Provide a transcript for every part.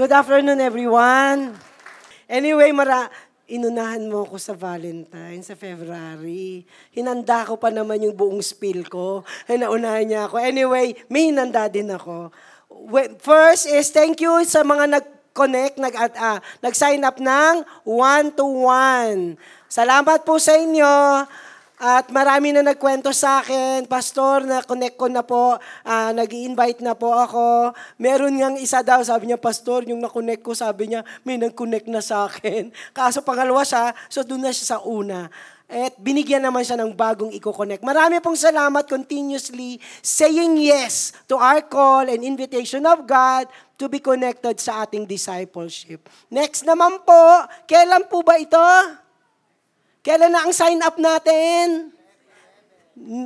Good afternoon, everyone. Anyway, mara, inunahan mo ako sa Valentine, sa February. Hinanda ko pa naman yung buong spill ko. Ay, naunahan niya ako. Anyway, may hinanda din ako. First is, thank you sa mga nag-connect, nag, ah, nag-sign up ng one-to-one. Salamat po sa inyo. At marami na nagkwento sa akin, Pastor, na connect ko na po, ah, nag invite na po ako. Meron ngang isa daw, sabi niya, Pastor, yung na-connect ko, sabi niya, may nag-connect na sa akin. Kaso pangalawa siya, so doon na siya sa una. At binigyan naman siya ng bagong i-connect. Marami pong salamat continuously saying yes to our call and invitation of God to be connected sa ating discipleship. Next naman po, kailan po ba ito? Kailan na ang sign up natin?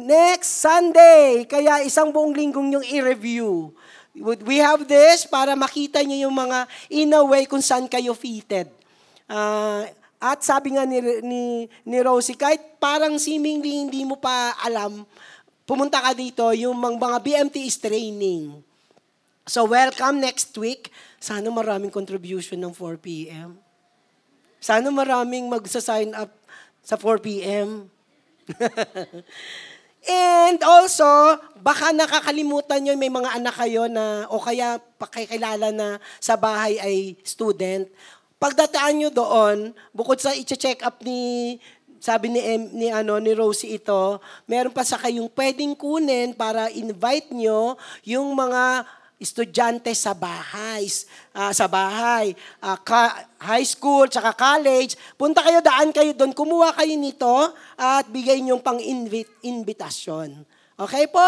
Next Sunday. Kaya isang buong linggong yung i-review. We have this para makita niyo yung mga in a way kung saan kayo fitted. Ah, at sabi nga ni, ni, ni Rosie, kahit parang seemingly hindi mo pa alam, pumunta ka dito, yung mga BMT is training. So welcome next week. Sana maraming contribution ng 4 p.m. Sana maraming magsa-sign up sa 4 p.m. And also, baka nakakalimutan nyo, may mga anak kayo na, o kaya pakikilala na sa bahay ay student. Pagdataan nyo doon, bukod sa i-check up ni, sabi ni, em, ni, ano, ni Rosie ito, meron pa sa kayong pwedeng kunin para invite nyo yung mga estudyante sa bahay, ah, sa bahay, ah, ka- high school, tsaka college. Punta kayo, daan kayo doon, kumuha kayo nito at bigay niyong pang invitasyon. Okay po?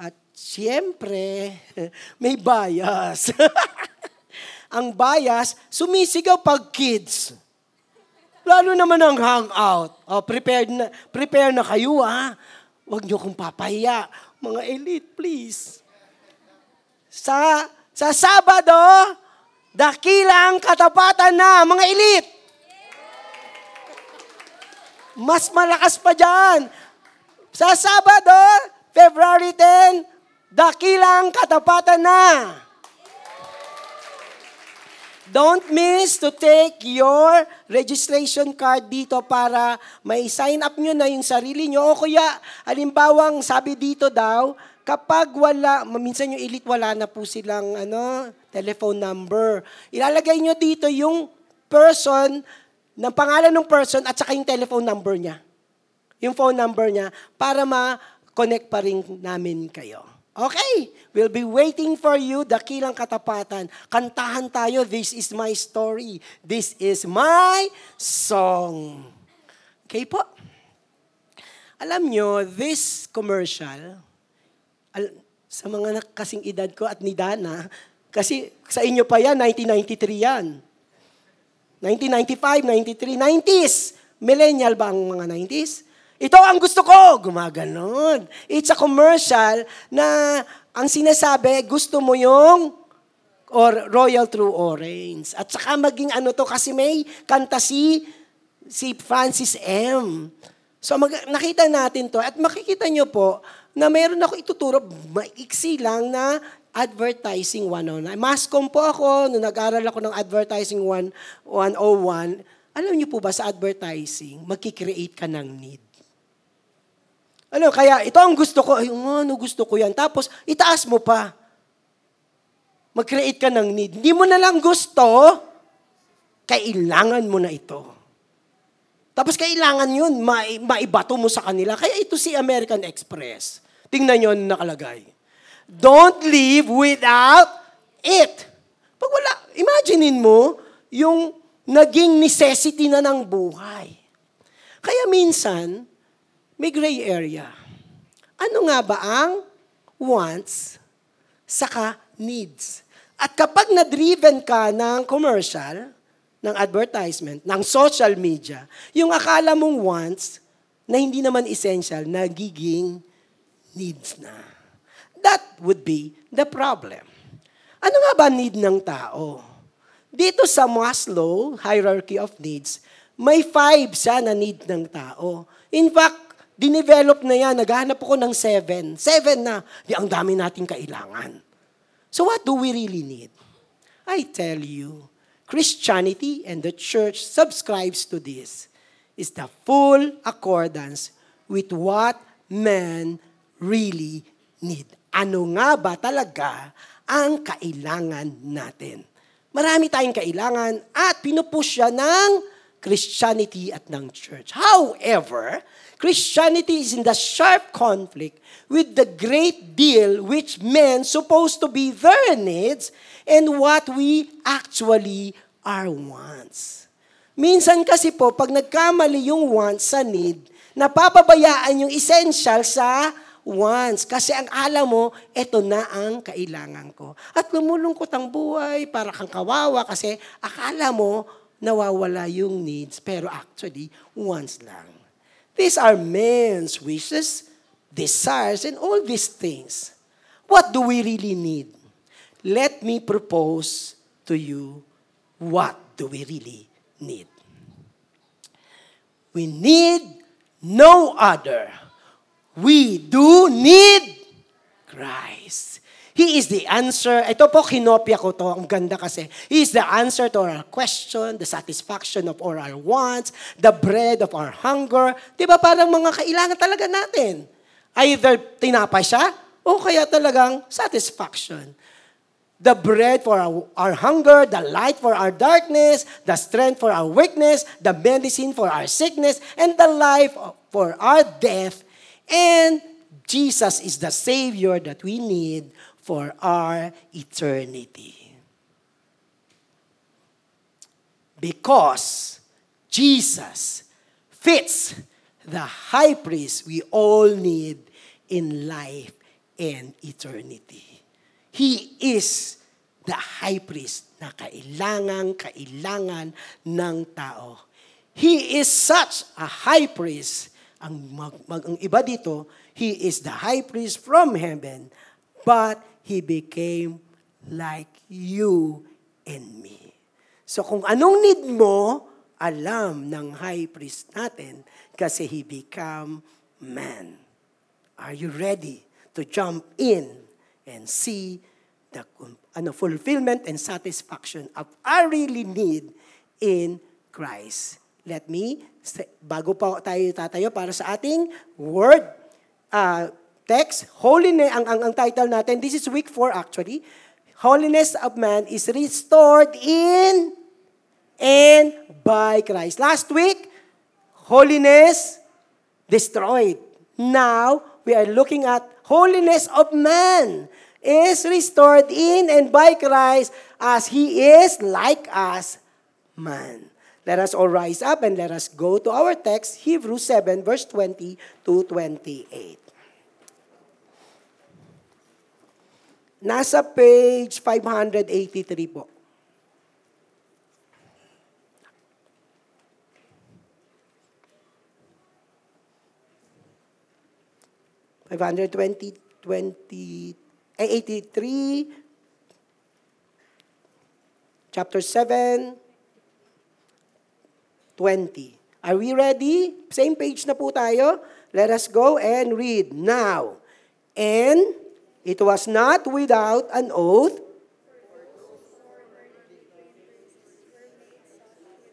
At siyempre, may bias. ang bias, sumisigaw pag kids. Lalo naman ang hangout. Oh, prepared na, prepare na kayo, ha? Huwag niyo kong papahiya. Mga elite, please sa sa Sabado, dakilang katapatan na, mga elite. Mas malakas pa dyan. Sa Sabado, February 10, dakilang katapatan na. Don't miss to take your registration card dito para may sign up nyo na yung sarili nyo. O kuya, alimbawang sabi dito daw, kapag wala, minsan yung elite wala na po silang ano, telephone number. Ilalagay nyo dito yung person, ng pangalan ng person at saka yung telephone number niya. Yung phone number niya para ma-connect pa rin namin kayo. Okay, we'll be waiting for you, dakilang katapatan. Kantahan tayo, this is my story. This is my song. Okay po. Alam nyo, this commercial, al- sa mga kasing edad ko at ni Dana, kasi sa inyo pa yan, 1993 yan. 1995, 93, 90s. Millennial ba ang mga 90s? Ito ang gusto ko. Gumaganon. It's a commercial na ang sinasabi, gusto mo yung or Royal True Orange. At saka maging ano to, kasi may kanta si, si Francis M. So mag, nakita natin to at makikita nyo po na meron ako ituturo, maiksi lang na advertising 109. Mascom po ako, nung nag-aral ako ng advertising 1, 101, alam niyo po ba sa advertising, magkikreate ka ng need. Ano, kaya ito ang gusto ko, ay, ano, gusto ko yan. Tapos, itaas mo pa. Mag-create ka ng need. Hindi mo na lang gusto, kailangan mo na ito. Tapos kailangan yun, mai- maibato mo sa kanila. Kaya ito si American Express. Tingnan nyo ang nakalagay. Don't live without it. Pag wala, imaginein mo yung naging necessity na ng buhay. Kaya minsan, may gray area. Ano nga ba ang wants saka needs? At kapag na-driven ka ng commercial, ng advertisement, ng social media, yung akala mong wants na hindi naman essential, nagiging needs na. That would be the problem. Ano nga ba need ng tao? Dito sa Maslow, hierarchy of needs, may five siya na need ng tao. In fact, dinevelop na yan, naghahanap ako ng seven. Seven na, di ang dami nating kailangan. So what do we really need? I tell you, Christianity and the church subscribes to this is the full accordance with what man really need. Ano nga ba talaga ang kailangan natin? Marami tayong kailangan at pinupush siya ng Christianity at ng church. However, Christianity is in the sharp conflict with the great deal which men supposed to be their needs and what we actually are wants. Minsan kasi po, pag nagkamali yung wants sa need, napapabayaan yung essential sa wants. Kasi ang alam mo, eto na ang kailangan ko. At lumulungkot ang buhay, para kang kawawa kasi akala mo, nawawala yung needs, pero actually, wants lang. These are men's wishes, desires, and all these things. What do we really need? Let me propose to you what do we really need. We need no other. We do need Christ. He is the answer. Ito po, kinopya ko to. Ang ganda kasi. He is the answer to our question, the satisfaction of all our wants, the bread of our hunger. Di ba parang mga kailangan talaga natin? Either tinapay siya, o kaya talagang satisfaction. The bread for our, our hunger, the light for our darkness, the strength for our weakness, the medicine for our sickness, and the life for our death. And Jesus is the Savior that we need for our eternity. Because Jesus fits the high priest we all need in life and eternity. He is the high priest na kailangan, kailangan ng tao. He is such a high priest. Ang, mag, mag, ang iba dito, he is the high priest from heaven, but he became like you and me. So kung anong need mo, alam ng high priest natin kasi he become man. Are you ready to jump in and see the ano, fulfillment and satisfaction of our really need in Christ? Let me, bago pa tayo tatayo para sa ating word, uh, text, holiness, ang, ang, ang title natin, this is week 4 actually, holiness of man is restored in and by Christ. Last week, holiness destroyed. Now, we are looking at holiness of man is restored in and by Christ as He is like us, man. Let us all rise up and let us go to our text, Hebrews 7, verse 20 to 28. Nasa page 583 po. Five hundred twenty, twenty, eh, eighty-three, chapter seven, 20. Are we ready? Same page na po tayo. Let us go and read now. And it was not without an oath,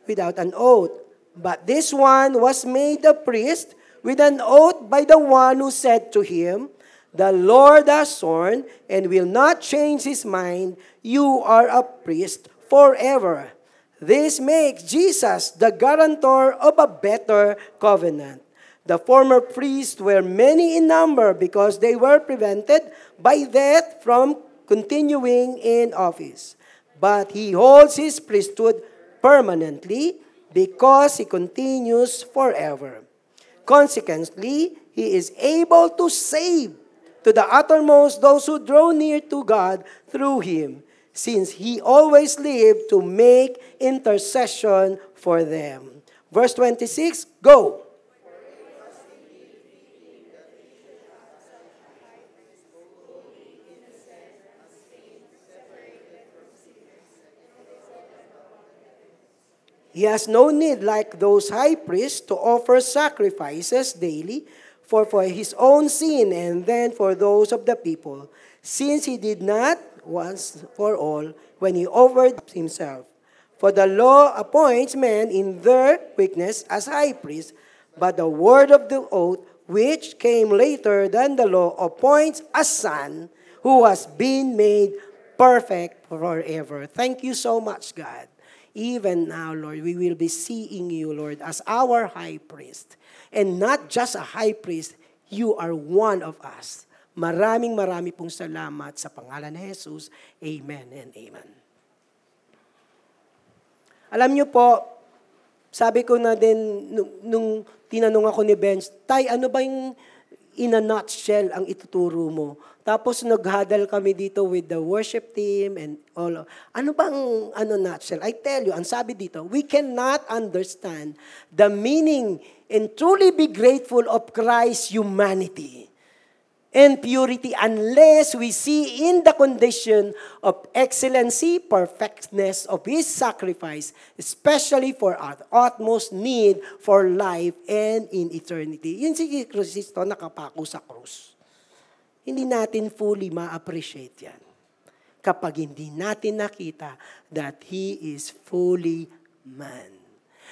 without an oath, but this one was made a priest with an oath by the one who said to him, The Lord has sworn and will not change his mind. You are a priest forever. This makes Jesus the guarantor of a better covenant. The former priests were many in number because they were prevented by death from continuing in office. But he holds his priesthood permanently because he continues forever. Consequently, he is able to save to the uttermost those who draw near to God through him since he always lived to make intercession for them. Verse 26, go. He has no need, like those high priests, to offer sacrifices daily, for, for his own sin and then for those of the people, since he did not once for all when he offered himself. For the law appoints men in their weakness as high priests, but the word of the oath, which came later than the law, appoints a son who has been made perfect forever. Thank you so much, God. Even now, Lord, we will be seeing you, Lord, as our high priest. And not just a high priest, you are one of us. Maraming marami pong salamat sa pangalan ni Jesus. Amen and amen. Alam niyo po, sabi ko na din nung, nung tinanong ako ni Benz, Tay, ano ba yung in a nutshell ang ituturo mo? Tapos naghadal kami dito with the worship team and all. Ano bang ano nutshell? I tell you, ang sabi dito, we cannot understand the meaning and truly be grateful of Christ's humanity and purity unless we see in the condition of excellency, perfectness of His sacrifice, especially for our utmost need for life and in eternity. Yun si Kristo nakapako sa krus. Hindi natin fully ma-appreciate yan kapag hindi natin nakita that He is fully man.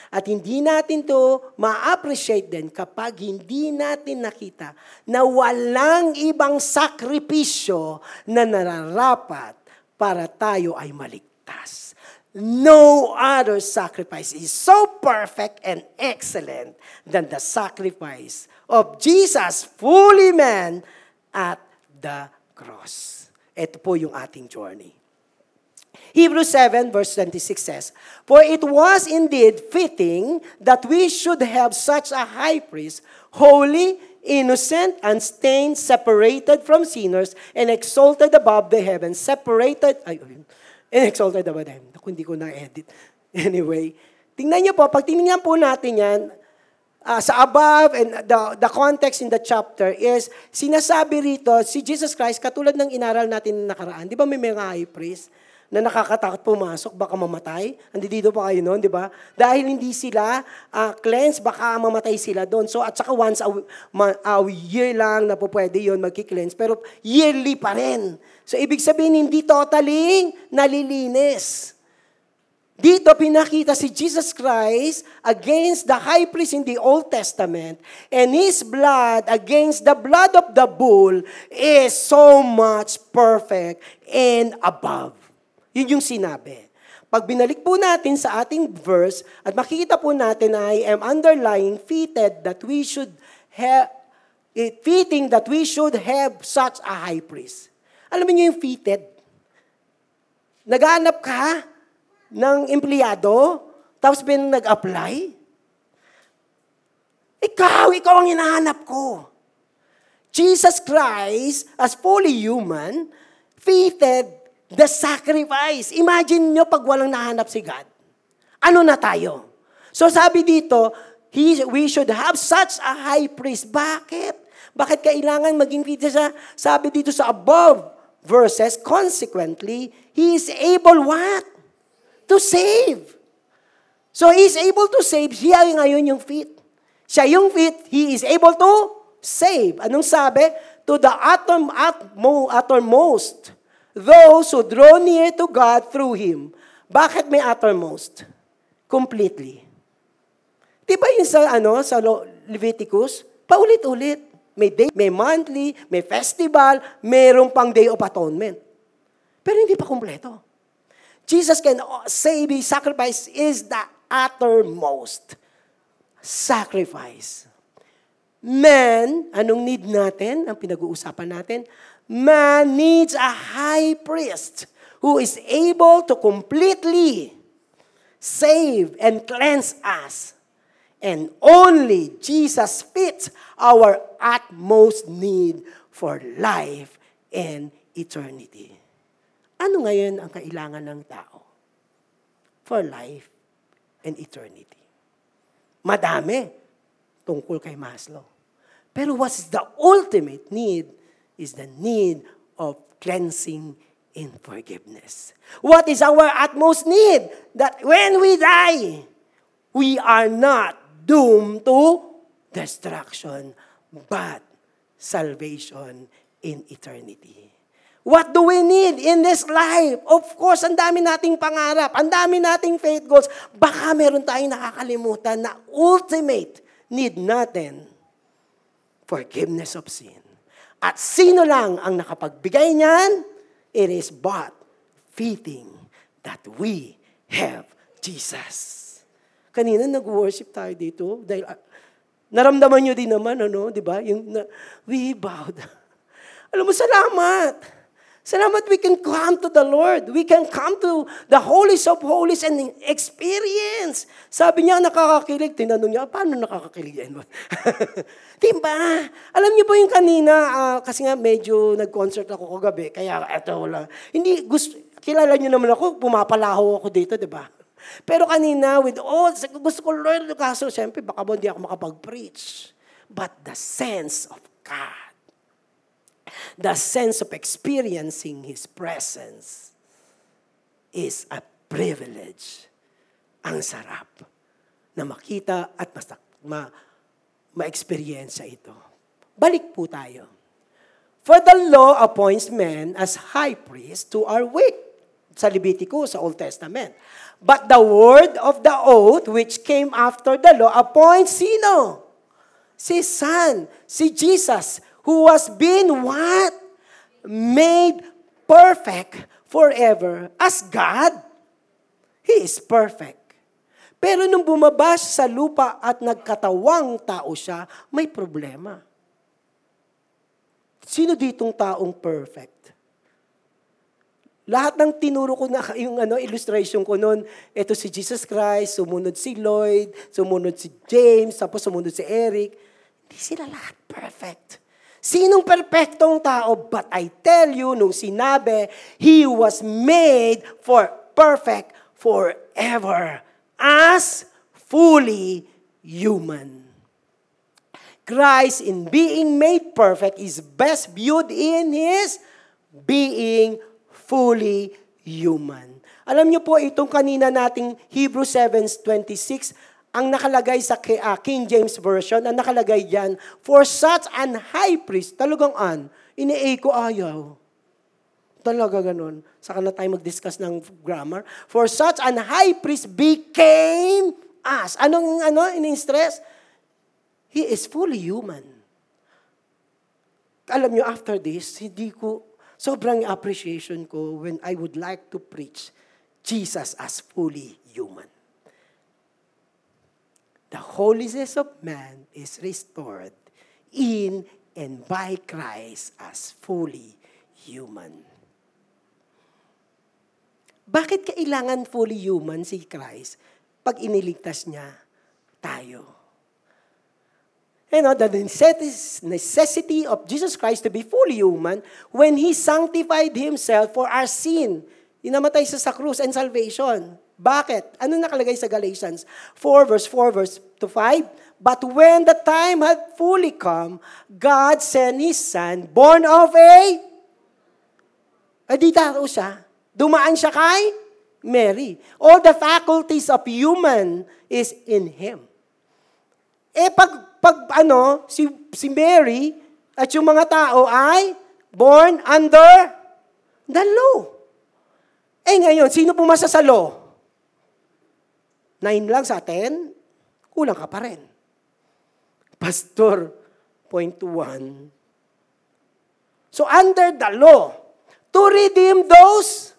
At hindi natin to ma-appreciate din kapag hindi natin nakita na walang ibang sakripisyo na nararapat para tayo ay maligtas. No other sacrifice is so perfect and excellent than the sacrifice of Jesus, fully man, at the cross. Ito po yung ating journey. Hebrews 7 verse 26 says, For it was indeed fitting that we should have such a high priest, holy, innocent, unstained, separated from sinners, and exalted above the heavens, separated, ay, and exalted above the heavens. Hindi ko na-edit. Anyway, tingnan niyo po, pag tingnan po natin yan, uh, sa above and the, the context in the chapter is, sinasabi rito, si Jesus Christ, katulad ng inaral natin nakaraan, di ba may mga high priest? Na nakakatakot pumasok, baka mamatay. Andi dito pa kayo noon, di ba? Dahil hindi sila uh, cleanse, baka mamatay sila doon. So, at saka once a, a year lang na po pwede yun magki-cleanse, pero yearly pa rin. So, ibig sabihin, hindi totally nalilinis. Dito pinakita si Jesus Christ against the high priest in the Old Testament and his blood against the blood of the bull is so much perfect and above. Yun yung sinabi. Pag binalik po natin sa ating verse, at makikita po natin na I am underlying fitted that we should have, it fitting that we should have such a high priest. Alam niyo yung fitted? Naghanap ka ng empleyado, tapos bin nag-apply? Ikaw, ikaw ang hinahanap ko. Jesus Christ, as fully human, fitted the sacrifice. Imagine nyo pag walang nahanap si God. Ano na tayo? So sabi dito, he, we should have such a high priest. Bakit? Bakit kailangan maging pita siya? Sabi dito sa above verses, consequently, he is able what? To save. So he is able to save. Siya ngayon yung fit. Siya yung fit. He is able to save. Anong sabi? To the atom, atmo, uttermost those who draw near to God through Him. Bakit may uttermost? Completely. Di ba yun sa, ano, sa Leviticus? Paulit-ulit. May day, may monthly, may festival, mayroong pang day of atonement. Pero hindi pa kompleto. Jesus can say the sacrifice is the uttermost sacrifice. Man, anong need natin? Ang pinag-uusapan natin, man needs a high priest who is able to completely save and cleanse us. And only Jesus fits our utmost need for life and eternity. Ano ngayon ang kailangan ng tao? For life and eternity. Madami tungkol kay Maslow. Pero what's the ultimate need is the need of cleansing and forgiveness. What is our utmost need? That when we die, we are not doomed to destruction, but salvation in eternity. What do we need in this life? Of course, ang dami nating pangarap, ang dami nating faith goals. Baka meron tayong nakakalimutan na ultimate need natin, forgiveness of sin. At sino lang ang nakapagbigay niyan? It is but fitting that we have Jesus. Kanina nag-worship tayo dito dahil uh, naramdaman nyo din naman, ano, di ba? Yung na, we bowed. Alam mo, salamat. Salamat we can come to the Lord. We can come to the holies of holies and experience. Sabi niya, nakakakilig. Tinanong niya, paano nakakakilig yan? diba? Alam niyo po yung kanina, uh, kasi nga medyo nag-concert ako kagabi, kaya eto wala. Hindi, gusto, kilala niyo naman ako, pumapalaho ako dito, di ba? Pero kanina, with all, gusto ko, Lord, kaso siyempre, baka mo hindi ako makapag-preach. But the sense of God the sense of experiencing His presence is a privilege. Ang sarap na makita at mas, ma, ma-experience ito. Balik po tayo. For the law appoints men as high priest to our weak. Sa Levitico, sa Old Testament. But the word of the oath which came after the law appoints sino? Si Son, si Jesus, who was being what? Made perfect forever as God. He is perfect. Pero nung bumaba sa lupa at nagkatawang tao siya, may problema. Sino ditong taong perfect? Lahat ng tinuro ko na yung ano, illustration ko noon, ito si Jesus Christ, sumunod si Lloyd, sumunod si James, tapos sumunod si Eric. Hindi sila lahat perfect. Sinong perpektong tao? But I tell you, nung sinabi, He was made for perfect forever as fully human. Christ in being made perfect is best viewed in His being fully human. Alam niyo po, itong kanina nating Hebrew 7.26, ang nakalagay sa uh, King James Version, ang nakalagay diyan, for such an high priest, talagang an, ini ko ayaw. Talaga ganun. Saka na tayo mag-discuss ng grammar. For such an high priest became us. Anong ano, ini-stress? He is fully human. Alam nyo, after this, hindi ko, sobrang appreciation ko when I would like to preach Jesus as fully human the holiness of man is restored in and by Christ as fully human. Bakit kailangan fully human si Christ pag iniligtas niya tayo? You know, the necessity of Jesus Christ to be fully human when He sanctified Himself for our sin. Inamatay sa sa krus and salvation. Bakit? Ano nakalagay sa Galatians 4 verse 4 verse to 5? But when the time had fully come, God sent His Son, born of a... Adi tao siya. Dumaan siya kay Mary. All the faculties of human is in Him. Eh pag, pag ano, si, si Mary at yung mga tao ay born under the law. Eh ngayon, sino pumasa sa law? 9 lang sa 10, kulang ka pa rin. Pastor, point one. So under the law, to redeem those,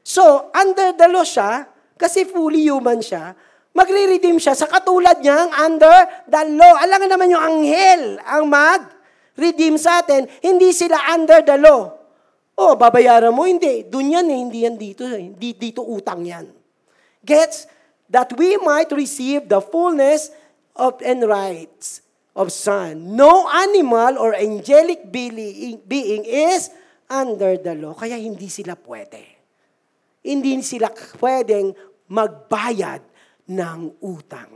so under the law siya, kasi fully human siya, magre-redeem siya sa katulad niyang under the law. Alam nga naman yung anghel ang mag-redeem sa atin, hindi sila under the law. Oh, babayaran mo, hindi. Doon yan eh, hindi yan dito. Eh. dito utang yan. Gets? That we might receive the fullness of and rights of Son. No animal or angelic being, is under the law. Kaya hindi sila pwede. Hindi sila pwedeng magbayad ng utang.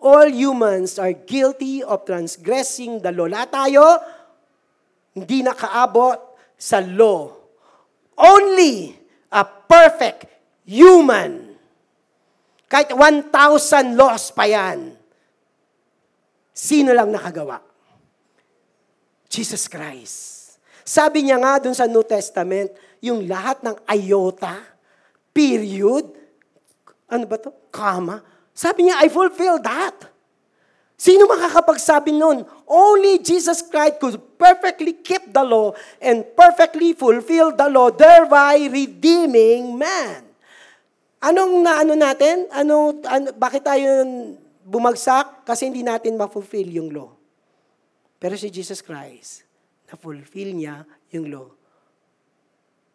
All humans are guilty of transgressing the law. Lahat tayo, hindi nakaabot sa law. Only a perfect human. Kahit 1,000 laws pa yan. Sino lang nakagawa? Jesus Christ. Sabi niya nga dun sa New Testament, yung lahat ng iota, period, ano ba to? Comma. Sabi niya, I fulfill that. Sino makakapagsabi nun? Only Jesus Christ could perfectly keep the law and perfectly fulfill the law, thereby redeeming man. Anong naano natin? Ano, ano, bakit tayo bumagsak? Kasi hindi natin ma-fulfill yung law. Pero si Jesus Christ, na-fulfill niya yung law.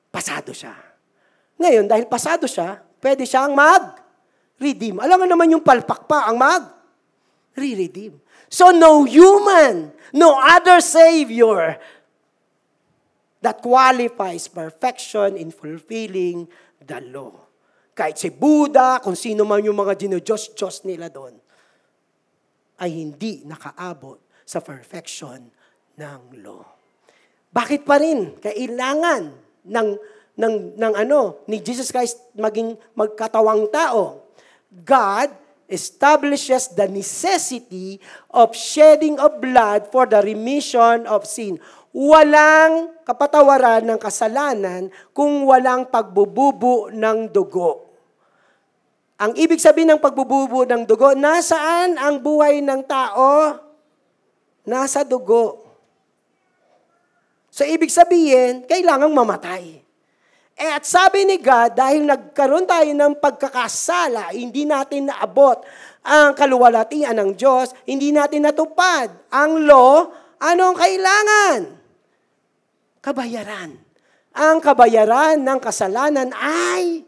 Pasado siya. Ngayon, dahil pasado siya, pwede siyang mag-redeem. Alam mo naman yung palpak pa ang mag-re-redeem. So no human, no other Savior that qualifies perfection in fulfilling the law. Kahit si Buddha, kung sino man yung mga dinodiyos-diyos nila doon, ay hindi nakaabot sa perfection ng law. Bakit pa rin kailangan ng ng ng ano ni Jesus Christ maging magkatawang tao? God establishes the necessity of shedding of blood for the remission of sin. Walang kapatawaran ng kasalanan kung walang pagbububo ng dugo. Ang ibig sabihin ng pagbububo ng dugo, nasaan ang buhay ng tao? Nasa dugo. So ibig sabihin, kailangang mamatay. Eh at sabi ni God, dahil nagkaroon tayo ng pagkakasala, hindi natin naabot ang kaluwalhatian ng Diyos, hindi natin natupad ang law, anong kailangan? Kabayaran. Ang kabayaran ng kasalanan ay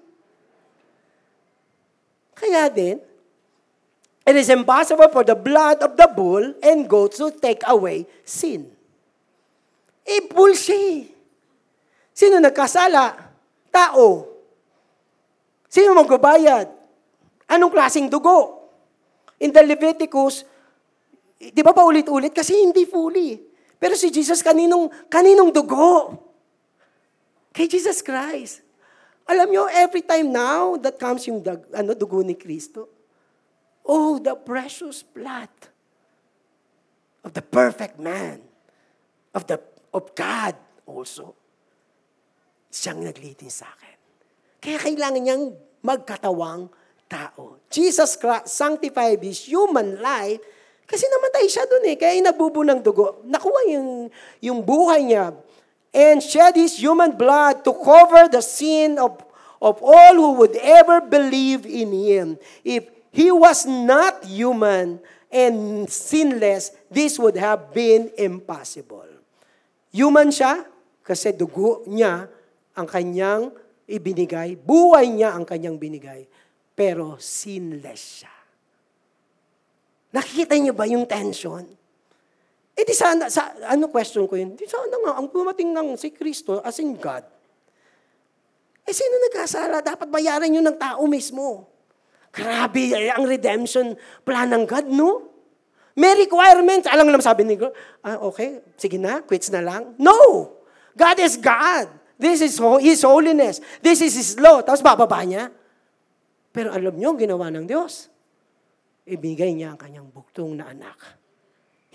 kaya din, it is impossible for the blood of the bull and goats to take away sin. Eh, bull siya eh. Sino nagkasala? Tao. Sino magbabayad? Anong klaseng dugo? In the Leviticus, di ba pa ulit-ulit? Kasi hindi fully. Pero si Jesus, kaninong, kaninong dugo? Kay Jesus Christ. Alam nyo, every time now that comes yung dag, ano, dugo ni Kristo, oh, the precious blood of the perfect man, of the of God also. Siyang naglitin sa akin. Kaya kailangan niyang magkatawang tao. Jesus Christ sanctified his human life kasi namatay siya doon eh. Kaya nabubo ng dugo. Nakuha yung, yung buhay niya and shed his human blood to cover the sin of, of all who would ever believe in him. If he was not human and sinless, this would have been impossible. Human siya kasi dugo niya ang kanyang ibinigay, buhay niya ang kanyang binigay, pero sinless siya. Nakikita niyo ba yung tension? Eh di sana, sa, ano question ko yun? Di sana nga, ang pumating ng si Kristo as in God. Eh sino nagkasala? Dapat bayaran yun ng tao mismo. Grabe eh, ang redemption plan ng God, no? May requirements. Alam naman sabi ni God, ah, okay, sige na, quits na lang. No! God is God. This is His holiness. This is His law. Tapos bababa niya. Pero alam niyo, ginawa ng Diyos. Ibigay niya ang kanyang buktong na anak.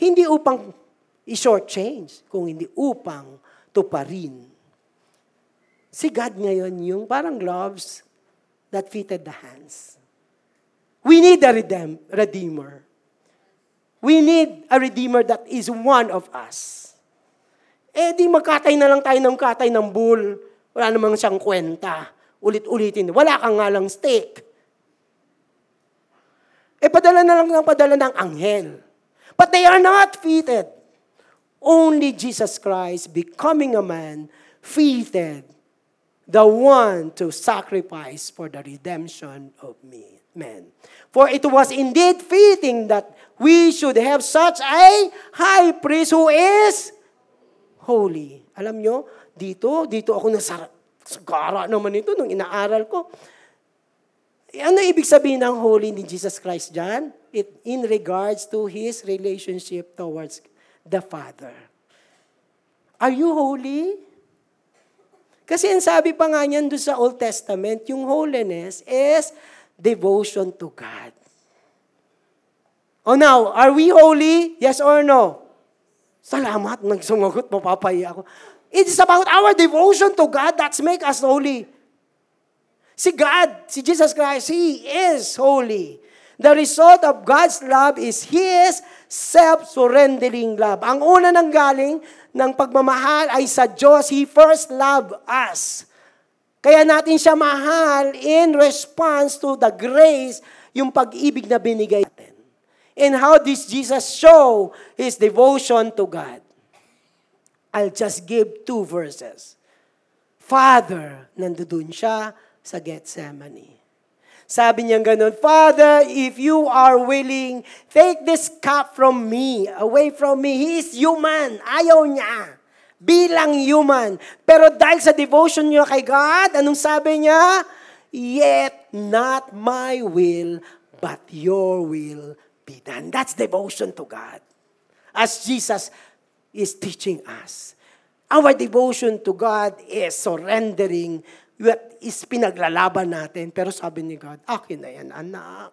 Hindi upang i-short change, kung hindi upang tuparin. Si God ngayon yung parang gloves that fitted the hands. We need a redeem, redeemer. We need a redeemer that is one of us. Eh di magkatay na lang tayo ng katay ng bull. Wala namang siyang kwenta. Ulit-ulitin. Wala kang nga lang steak. Eh padala na lang ng padala ng anghel. But they are not fitted. Only Jesus Christ, becoming a man, fitted the one to sacrifice for the redemption of me, men. For it was indeed fitting that we should have such a high priest who is holy. Alam nyo, dito, dito ako nasa sagara naman ito nung inaaral ko. Ano ibig sabihin ng holy ni Jesus Christ dyan? It, in regards to His relationship towards the Father. Are you holy? Kasi ang sabi pa nga niyan doon sa Old Testament, yung holiness is devotion to God. Oh now, are we holy? Yes or no? Salamat, nagsumagot, mapapaya ako. It is about our devotion to God that's make us holy. Si God, si Jesus Christ, He is holy. The result of God's love is His self-surrendering love. Ang una nang galing ng pagmamahal ay sa Diyos. He first loved us. Kaya natin siya mahal in response to the grace, yung pag-ibig na binigay natin. And how does Jesus show His devotion to God? I'll just give two verses. Father, nandoon siya sa Gethsemane. Sabi niya ganun, Father, if you are willing, take this cup from me, away from me. He is human. Ayaw niya. Bilang human. Pero dahil sa devotion niya kay God, anong sabi niya? Yet not my will, but your will be done. That's devotion to God. As Jesus is teaching us. Our devotion to God is surrendering what is pinaglalaban natin. Pero sabi ni God, akin na yan, anak.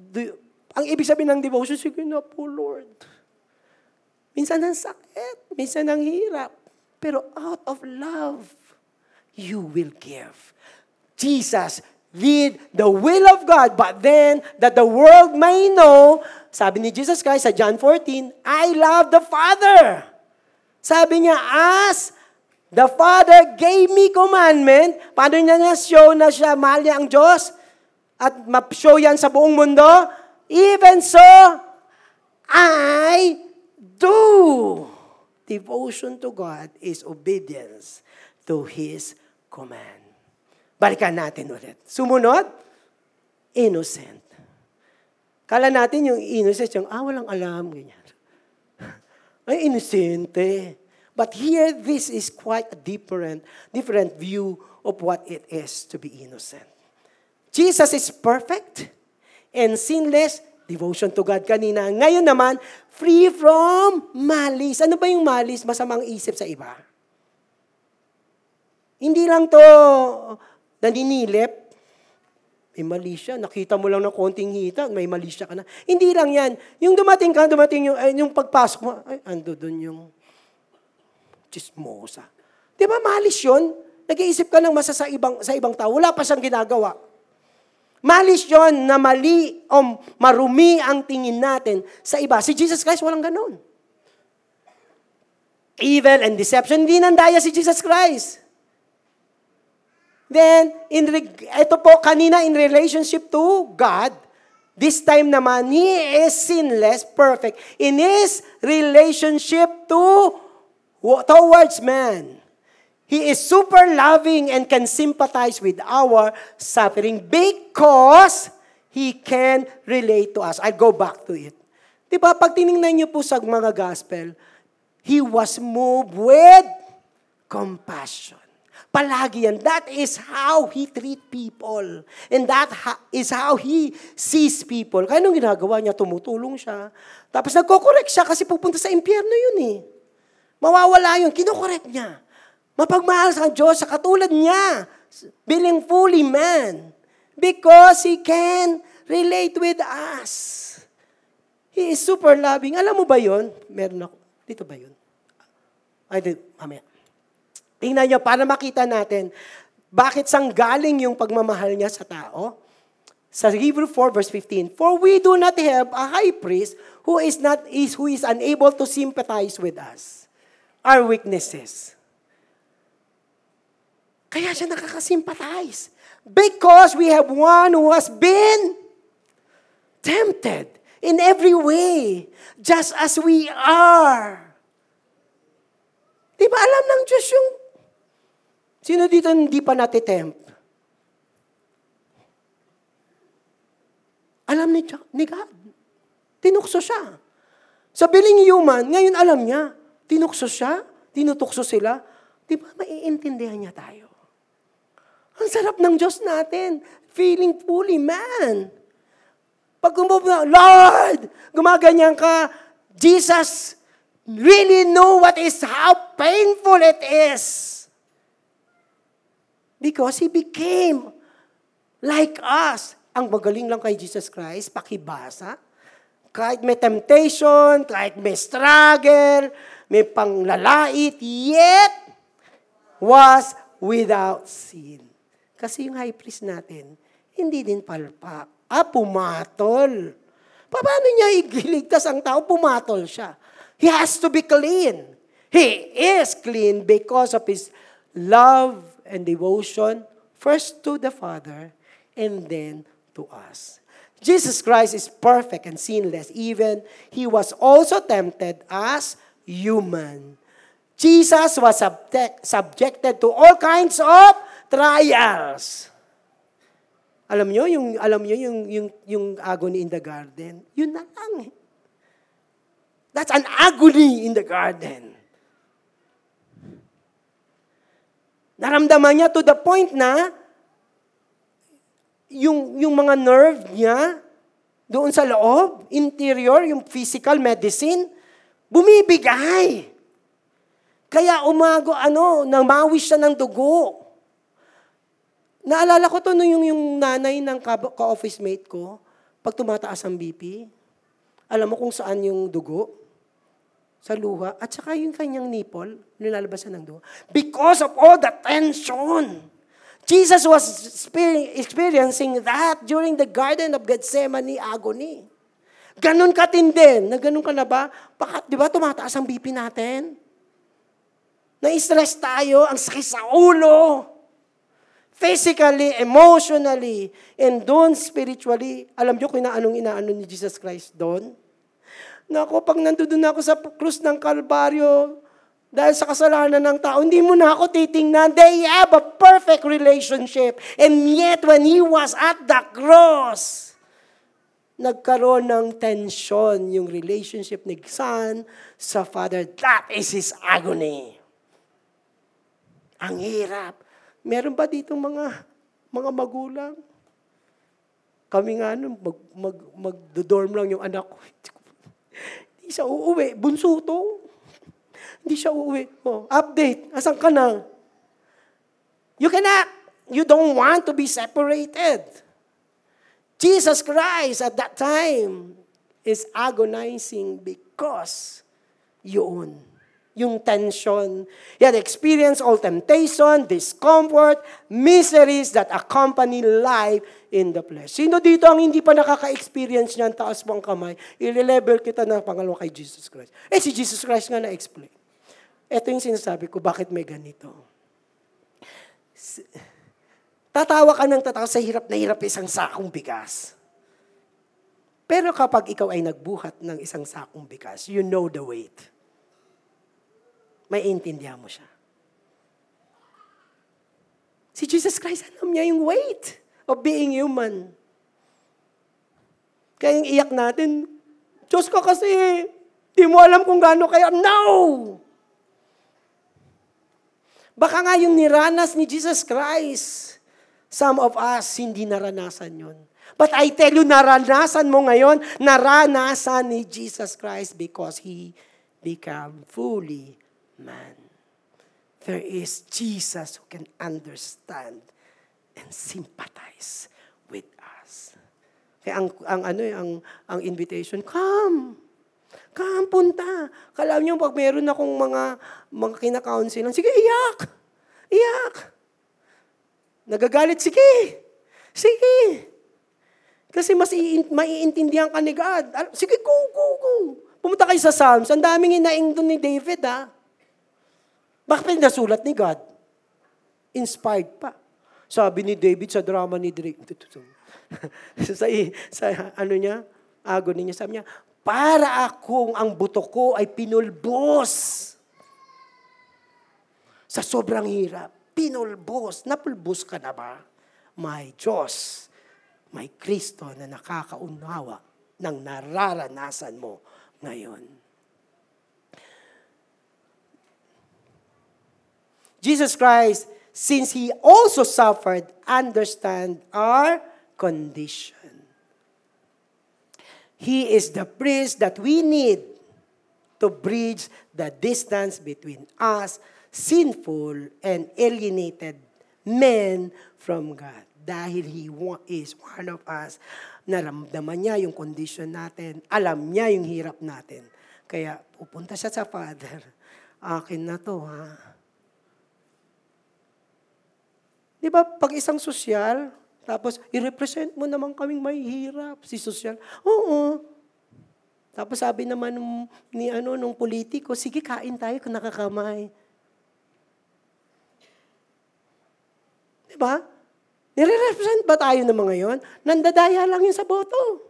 Do, ang ibig sabihin ng devotion, sige na po, Lord. Minsan ang sakit, minsan ang hirap. Pero out of love, you will give. Jesus did the will of God, but then that the world may know, sabi ni Jesus Christ sa John 14, I love the Father. Sabi niya, as the Father gave me commandment, paano niya na show na siya mahal niya ang Diyos? At ma-show yan sa buong mundo? Even so, I do. Devotion to God is obedience to His command. Balikan natin ulit. Sumunod, innocent. Kala natin yung innocent, yung, ah, walang alam, ganyan. Ay, inosente. But here, this is quite a different, different view of what it is to be innocent. Jesus is perfect and sinless, devotion to God kanina. Ngayon naman, free from malice. Ano ba yung malice? Masamang isip sa iba. Hindi lang to naninilip, may mali siya. Nakita mo lang ng konting hita, may mali siya ka na. Hindi lang yan. Yung dumating ka, dumating yung, ay, yung pagpasok mo, ay, ando doon yung chismosa. Di ba malis yun? Nag-iisip ka ng masa sa ibang, sa ibang tao. Wala pa siyang ginagawa. Malis yon na mali o marumi ang tingin natin sa iba. Si Jesus Christ, walang ganun. Evil and deception, hindi nandaya si Jesus Christ. Then, in, ito po kanina in relationship to God, this time naman, He is sinless, perfect. In His relationship to towards man, He is super loving and can sympathize with our suffering because He can relate to us. I'll go back to it. Di ba, pag tinignan niyo po sa mga gospel, He was moved with compassion. Palagi yan. That is how He treat people. And that ha- is how He sees people. Kaya nung ginagawa niya, tumutulong siya. Tapos nagko-correct siya kasi pupunta sa impyerno yun eh. Mawawala yun. Kinokorek niya. Mapagmahal sa Diyos sa katulad niya. Being fully man. Because He can relate with us. He is super loving. Alam mo ba yon? Meron ako. Dito ba yun? Ay, dito. Mamaya. Tingnan niyo, para makita natin, bakit sang galing yung pagmamahal niya sa tao? Sa Hebrew 4 verse 15, For we do not have a high priest who is not is who is unable to sympathize with us, our weaknesses. Kaya siya nakakasympathize. Because we have one who has been tempted in every way, just as we are. Di ba alam ng Diyos yung Sino dito hindi pa natitempt? Alam ni, ni God. Tinukso siya. Sa being human, ngayon alam niya. Tinukso siya, tinutukso sila. Di ba maiintindihan niya tayo? Ang sarap ng Diyos natin. Feeling fully man. Pag umupo Lord! Gumaganyan ka. Jesus really know what is, how painful it is. Because He became like us. Ang magaling lang kay Jesus Christ, pakibasa. Kahit may temptation, kahit may struggle, may panglalait, yet was without sin. Kasi yung high priest natin, hindi din palpak. Ah, pumatol. Paano niya igiligtas ang tao? Pumatol siya. He has to be clean. He is clean because of his love and devotion, first to the Father, and then to us. Jesus Christ is perfect and sinless. Even he was also tempted as human. Jesus was subject, subjected to all kinds of trials. Alam nyo, yung, alam nyo, yung, yung, yung agony in the garden, yun na lang. That's an agony in the garden. Naramdaman niya to the point na yung, yung mga nerve niya doon sa loob, interior, yung physical medicine, bumibigay. Kaya umago, ano, namawis siya ng dugo. Naalala ko to nung yung, yung nanay ng ka- ka-office mate ko, pag tumataas ang BP, alam mo kung saan yung dugo? Sa luha. At saka yung kanyang nipple, nilalabasan ng dugo. Because of all the tension. Jesus was exper- experiencing that during the Garden of Gethsemane agony. Ganon katindi. Na ganon ka na ba? Baka, di ba, tumataas ang BP natin? Na-stress tayo, ang sakit sa ulo. Physically, emotionally, and doon spiritually. Alam niyo kung inaanong inaano ni Jesus Christ doon? Nako, pag nandun ako sa krus ng Kalbaryo, dahil sa kasalanan ng tao, hindi mo na ako titingnan. They have a perfect relationship. And yet, when He was at the cross, nagkaroon ng tension yung relationship ni Son sa Father. That is His agony. Ang hirap. Meron ba dito mga mga magulang? Kami nga nun, mag, mag, mag-dorm lang yung anak ko. Hindi siya uuwi. Bunso to. Hindi siya uuwi. Oh, update. Asan ka na? You cannot. You don't want to be separated. Jesus Christ at that time is agonizing because yun. Yung tension. He had experienced all temptation, discomfort, miseries that accompany life in the flesh. Sino dito ang hindi pa nakaka-experience niyan? Taas mo kamay. I-level kita na pangalawa kay Jesus Christ. Eh, si Jesus Christ nga na-explain. Ito yung sinasabi ko, bakit may ganito? S- Tatawa ka ng tatawa sa hirap na hirap isang sakong bigas. Pero kapag ikaw ay nagbuhat ng isang sakong bigas, you know the weight may intindihan mo siya. Si Jesus Christ, alam niya yung weight of being human. Kaya yung iyak natin, Diyos ka kasi, di mo alam kung gaano kaya. No! Baka nga yung niranas ni Jesus Christ, some of us hindi naranasan yun. But I tell you, naranasan mo ngayon, naranasan ni Jesus Christ because He became fully man. There is Jesus who can understand and sympathize with us. Kaya ang, ang ano eh, ang, ang invitation, come. Come, punta. Kala niyo pag meron akong mga, mga kinakounsel, sige, iyak. Iyak. Nagagalit, sige. Sige. Kasi mas iin- maiintindihan ka ni God. Sige, go, go, go. Pumunta kayo sa Psalms. Ang daming inaing doon ni David, ha? Bakit pinasulat ni God? Inspired pa. Sabi ni David sa drama ni Drake. sa, sa ano niya, agony niya, sabi niya, para akong ang buto ko ay pinulbos. Sa sobrang hirap, pinulbos. Napulbos ka na ba? May Diyos, may Kristo na nakakaunawa ng nararanasan mo ngayon. Jesus Christ, since He also suffered, understand our condition. He is the priest that we need to bridge the distance between us, sinful and alienated men from God. Dahil He is one of us, naramdaman niya yung condition natin, alam niya yung hirap natin. Kaya pupunta siya sa Father. Akin na to, ha? Di ba, pag isang sosyal, tapos i-represent mo naman kaming mahihirap, si sosyal. Oo. Tapos sabi naman ni ano nung politiko, sige kain tayo kung nakakamay. Di ba? Nire-represent ba tayo ng mga yon? Nandadaya lang yun sa boto.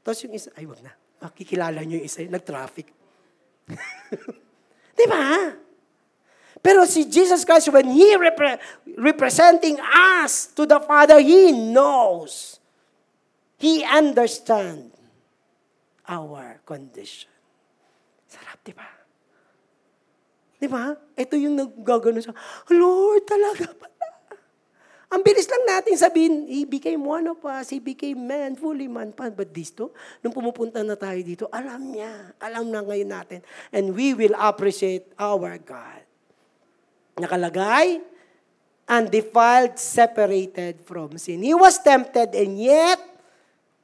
Tapos yung isa, ay wag na, makikilala nyo yung isa, nag-traffic. Di ba? Pero si Jesus Christ, when He repre- representing us to the Father, He knows. He understands our condition. Sarap, di ba? Di ba? Ito yung naggagano sa, Lord, talaga pala. Ang bilis lang natin sabihin, He became one of us, He became man, fully man. But this to, nung pumupunta na tayo dito, alam niya, alam na ngayon natin. And we will appreciate our God. Nakalagay, undefiled, separated from sin. He was tempted and yet,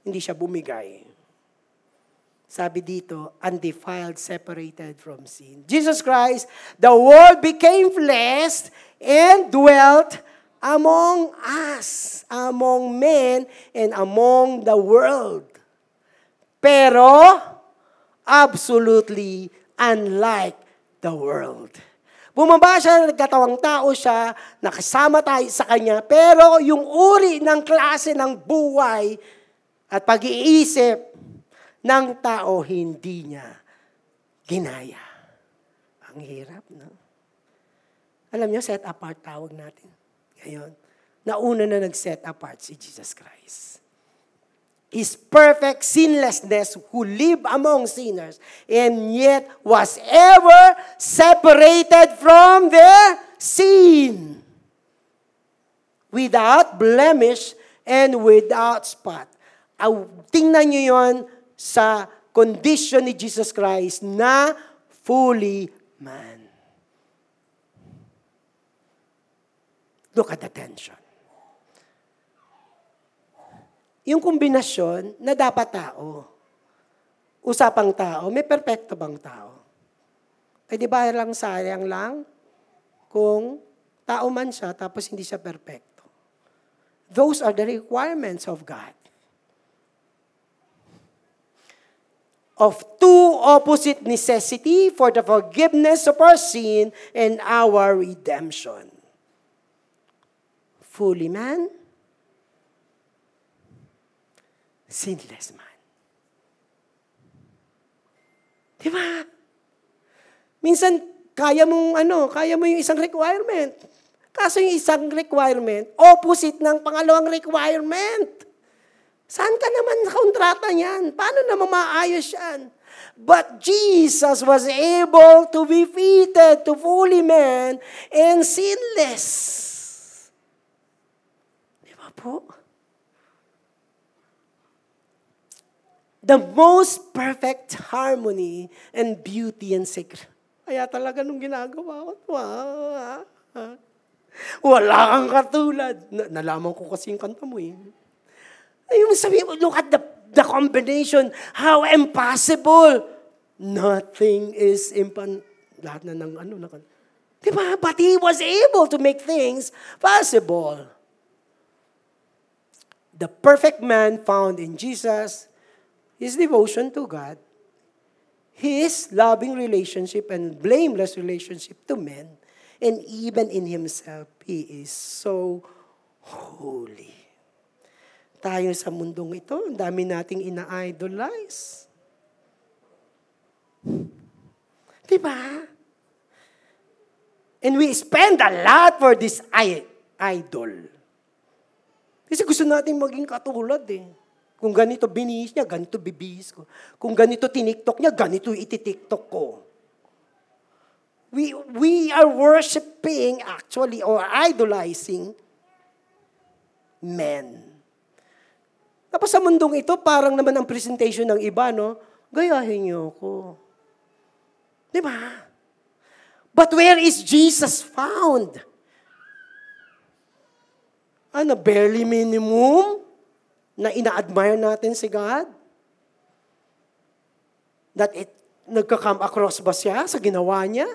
hindi siya bumigay. Sabi dito, undefiled, separated from sin. Jesus Christ, the world became flesh and dwelt among us, among men, and among the world. Pero, absolutely unlike the world. Bumaba siya, nagkatawang tao siya, nakasama tayo sa kanya, pero yung uri ng klase ng buhay at pag-iisip ng tao, hindi niya ginaya. Ang hirap, no? Alam niyo, set apart tawag natin. Ngayon, nauna na nag-set apart si Jesus Christ. His perfect sinlessness who lived among sinners and yet was ever separated from their sin. Without blemish and without spot. Aw, tingnan nyo yon sa condition ni Jesus Christ na fully man. Look at the tension. Yung kombinasyon na dapat tao. Usapang tao, may perpekto bang tao? Eh di ba lang sayang lang kung tao man siya tapos hindi siya perpekto. Those are the requirements of God. Of two opposite necessity for the forgiveness of our sin and our redemption. Fully man, sinless man. Di ba? Minsan, kaya mong ano, kaya mo yung isang requirement. Kaso yung isang requirement, opposite ng pangalawang requirement. Saan ka naman kontrata niyan? Paano naman maayos yan? But Jesus was able to be fitted to fully man and sinless. Di ba po? the most perfect harmony and beauty and secret. Kaya talaga nung ginagawa ko, wow, wala kang katulad. Na, nalaman ko kasi yung kanta mo eh. Yung sabi look at the, the combination, how impossible. Nothing is impossible. Lahat na ng ano, na, di ba? But he was able to make things possible. The perfect man found in Jesus his devotion to God, his loving relationship and blameless relationship to men, and even in himself, he is so holy. Tayo sa mundong ito, ang dami nating ina-idolize. Diba? And we spend a lot for this idol. Kasi gusto natin maging katulad eh. Kung ganito binihis niya, ganito bibihis ko. Kung ganito tiniktok niya, ganito ititiktok ko. We, we are worshiping actually or idolizing men. Tapos sa mundong ito, parang naman ang presentation ng iba, no? Gayahin niyo ako. Di ba? But where is Jesus found? Ano, barely minimum? na ina-admire natin si God? that it, nagka-come across ba siya sa ginawa niya?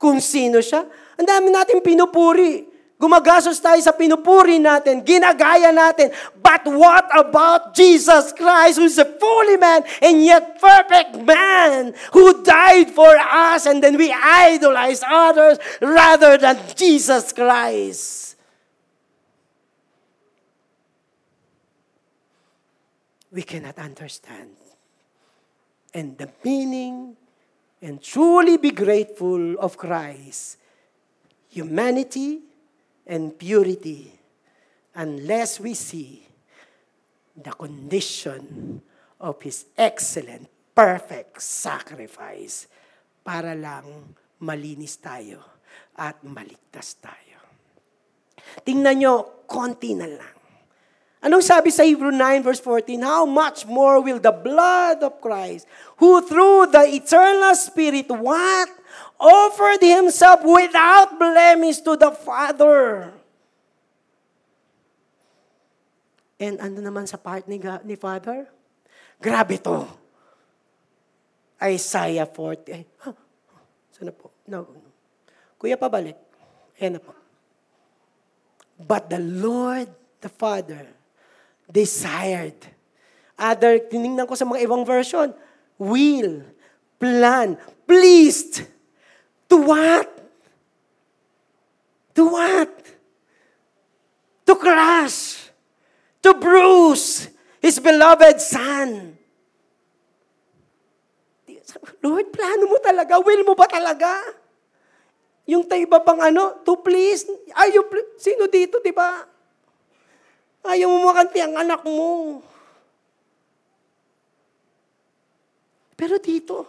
Kung sino siya? Ang dami natin pinupuri. Gumagastos tayo sa pinupuri natin, ginagaya natin. But what about Jesus Christ, who's a fully man and yet perfect man, who died for us and then we idolize others rather than Jesus Christ? We cannot understand. And the meaning and truly be grateful of Christ, humanity, and purity unless we see the condition of His excellent, perfect sacrifice para lang malinis tayo at maligtas tayo. Tingnan nyo, konti na lang. Anong sabi sa Hebrew 9 verse 14? How much more will the blood of Christ, who through the eternal Spirit, what? offered himself without blemish to the Father. And ano naman sa part ni, ni Father? Grabe to. Isaiah 40. Ay, huh, sana po? No. Kuya, pabalik. Ayan na po. But the Lord, the Father, desired. Other, tinignan ko sa mga ibang version, will, plan, pleased To what? To what? To crush. To bruise His beloved Son. Lord, plano mo talaga? Will mo ba talaga? Yung tayo ba pang ano? To please? Are you, sino dito, di ba? Ayaw mo makanti ang anak mo. Pero dito,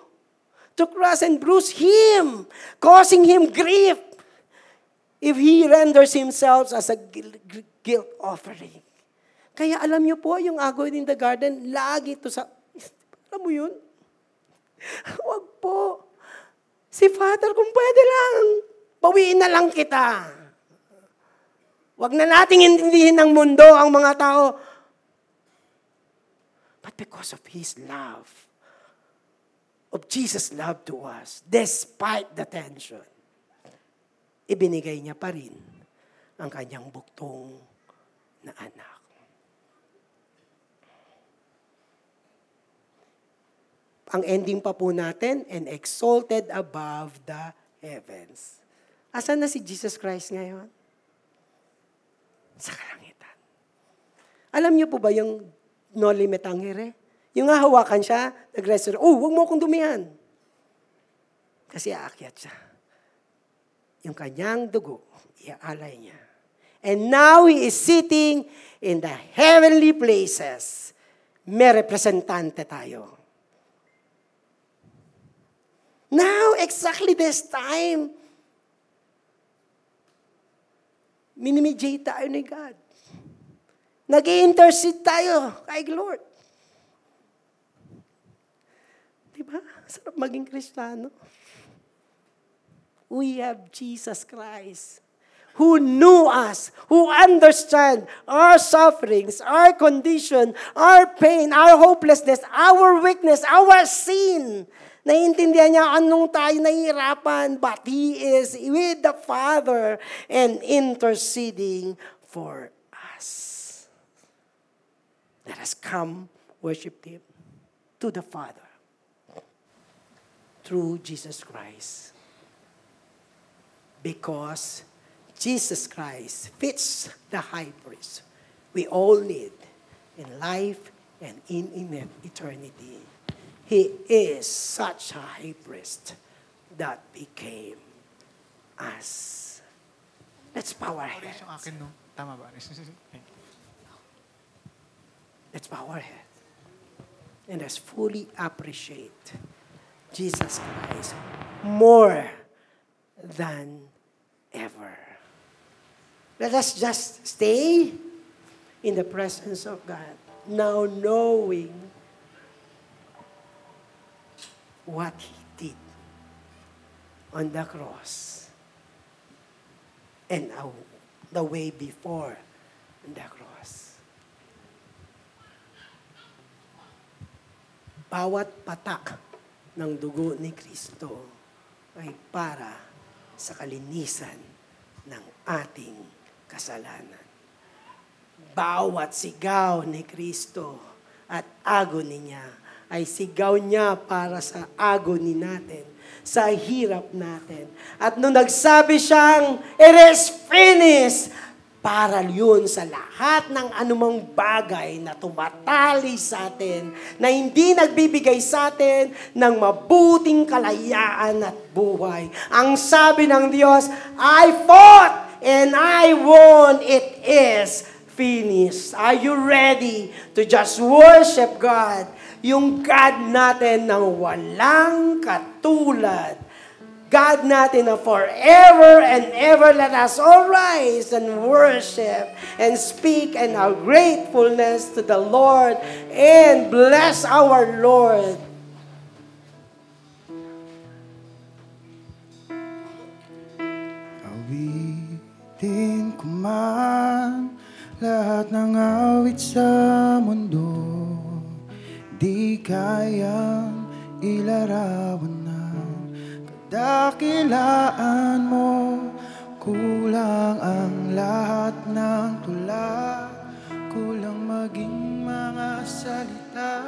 to crush and bruise him, causing him grief if he renders himself as a guilt offering. Kaya alam niyo po, yung agawin in the garden, lagi to sa... Alam mo yun? Huwag po. Si Father, kung pwede lang, bawiin na lang kita. Huwag na nating intindihin ng mundo ang mga tao. But because of His love, of Jesus' love to us, despite the tension, ibinigay niya pa rin ang kanyang buktong na anak. Ang ending pa po natin, and exalted above the heavens. Asan na si Jesus Christ ngayon? Sa kalangitan. Alam niyo po ba yung no limit ang hire? Yung hahawakan siya, nag-resurrect, oh, huwag mo akong dumihan. Kasi aakyat siya. Yung kanyang dugo, iaalay niya. And now He is sitting in the heavenly places. May representante tayo. Now, exactly this time, minimediate tayo ni God. nag intercede tayo kay Lord. Diba? Sarap maging Kristiyano. We have Jesus Christ who knew us, who understand our sufferings, our condition, our pain, our hopelessness, our weakness, our sin. Naiintindihan niya anong tayo nahihirapan, but He is with the Father and interceding for us. Let us come worship Him to the Father through Jesus Christ. Because Jesus Christ fits the high priest we all need in life and in, eternity. He is such a high priest that became us. Let's bow our heads. Let's bow our heads. And let's fully appreciate Jesus Christ more than ever. Let us just stay in the presence of God, now knowing what He did on the cross and the way before the cross. Bawat patak ng dugo ni Kristo ay para sa kalinisan ng ating kasalanan. Bawat sigaw ni Kristo at agony niya ay sigaw niya para sa agony natin, sa hirap natin. At nung nagsabi siyang, It is finished! Para yun sa lahat ng anumang bagay na tumatali sa atin, na hindi nagbibigay sa atin ng mabuting kalayaan at buhay. Ang sabi ng Diyos, I fought and I won. It is finished. Are you ready to just worship God? Yung God natin na walang katulad. God natin na forever and ever let us all rise and worship and speak and our gratefulness to the Lord and bless our Lord. Awitin ko man lahat ng awit sa mundo Di kayang ilarawan ng kadakilaan mo. Kulang ang lahat ng tula. Kulang maging mga salita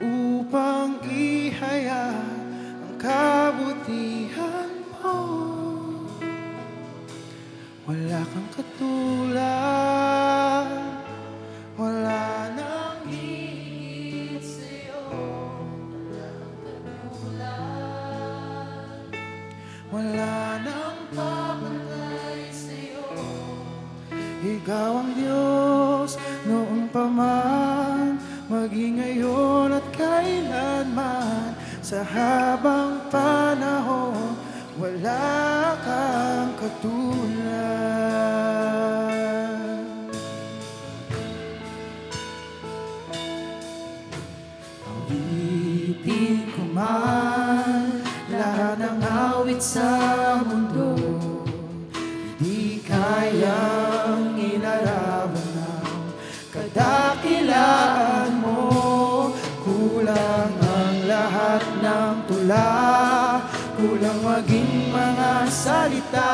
Upang ihayag ang kabutihan mo. Wala kang katulad. Wala nang Wala nang papantay sa'yo. Ikaw ang Diyos noon pa Maging ngayon at kailanman. Sa habang panahon Wala kang katulad. Awitin ko man awit sa mundo. Di kayang ilarawan ng kadakilaan mo. Kulang ang lahat ng tula. Kulang maging mga salita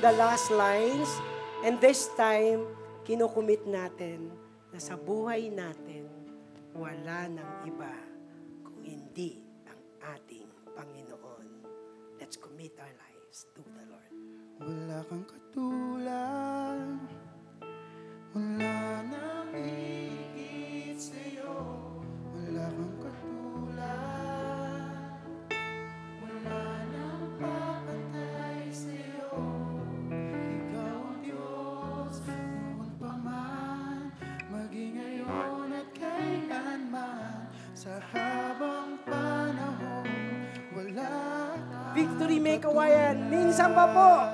the last lines? And this time, kinukumit natin na sa buhay natin, wala nang iba kung hindi ang ating Panginoon. Let's commit our lives to the Lord. Wala kang katulad Kawayan, minsan pa po.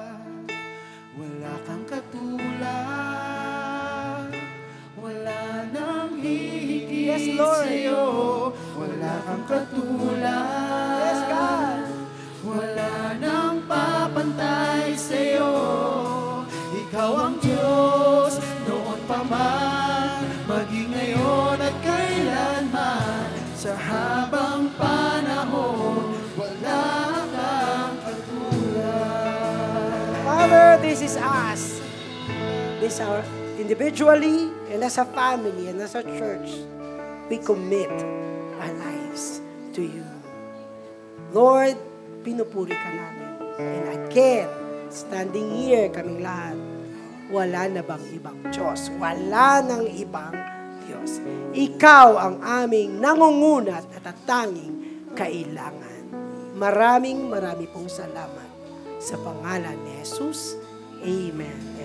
Individually and as a family and as a church. We commit our lives to you. Lord, pinupuri ka namin. And again, standing here kaming lahat, wala na bang ibang Diyos? Wala nang ibang Diyos. Ikaw ang aming nangungunat at tatanging kailangan. Maraming marami pong salamat sa pangalan ni Jesus. Amen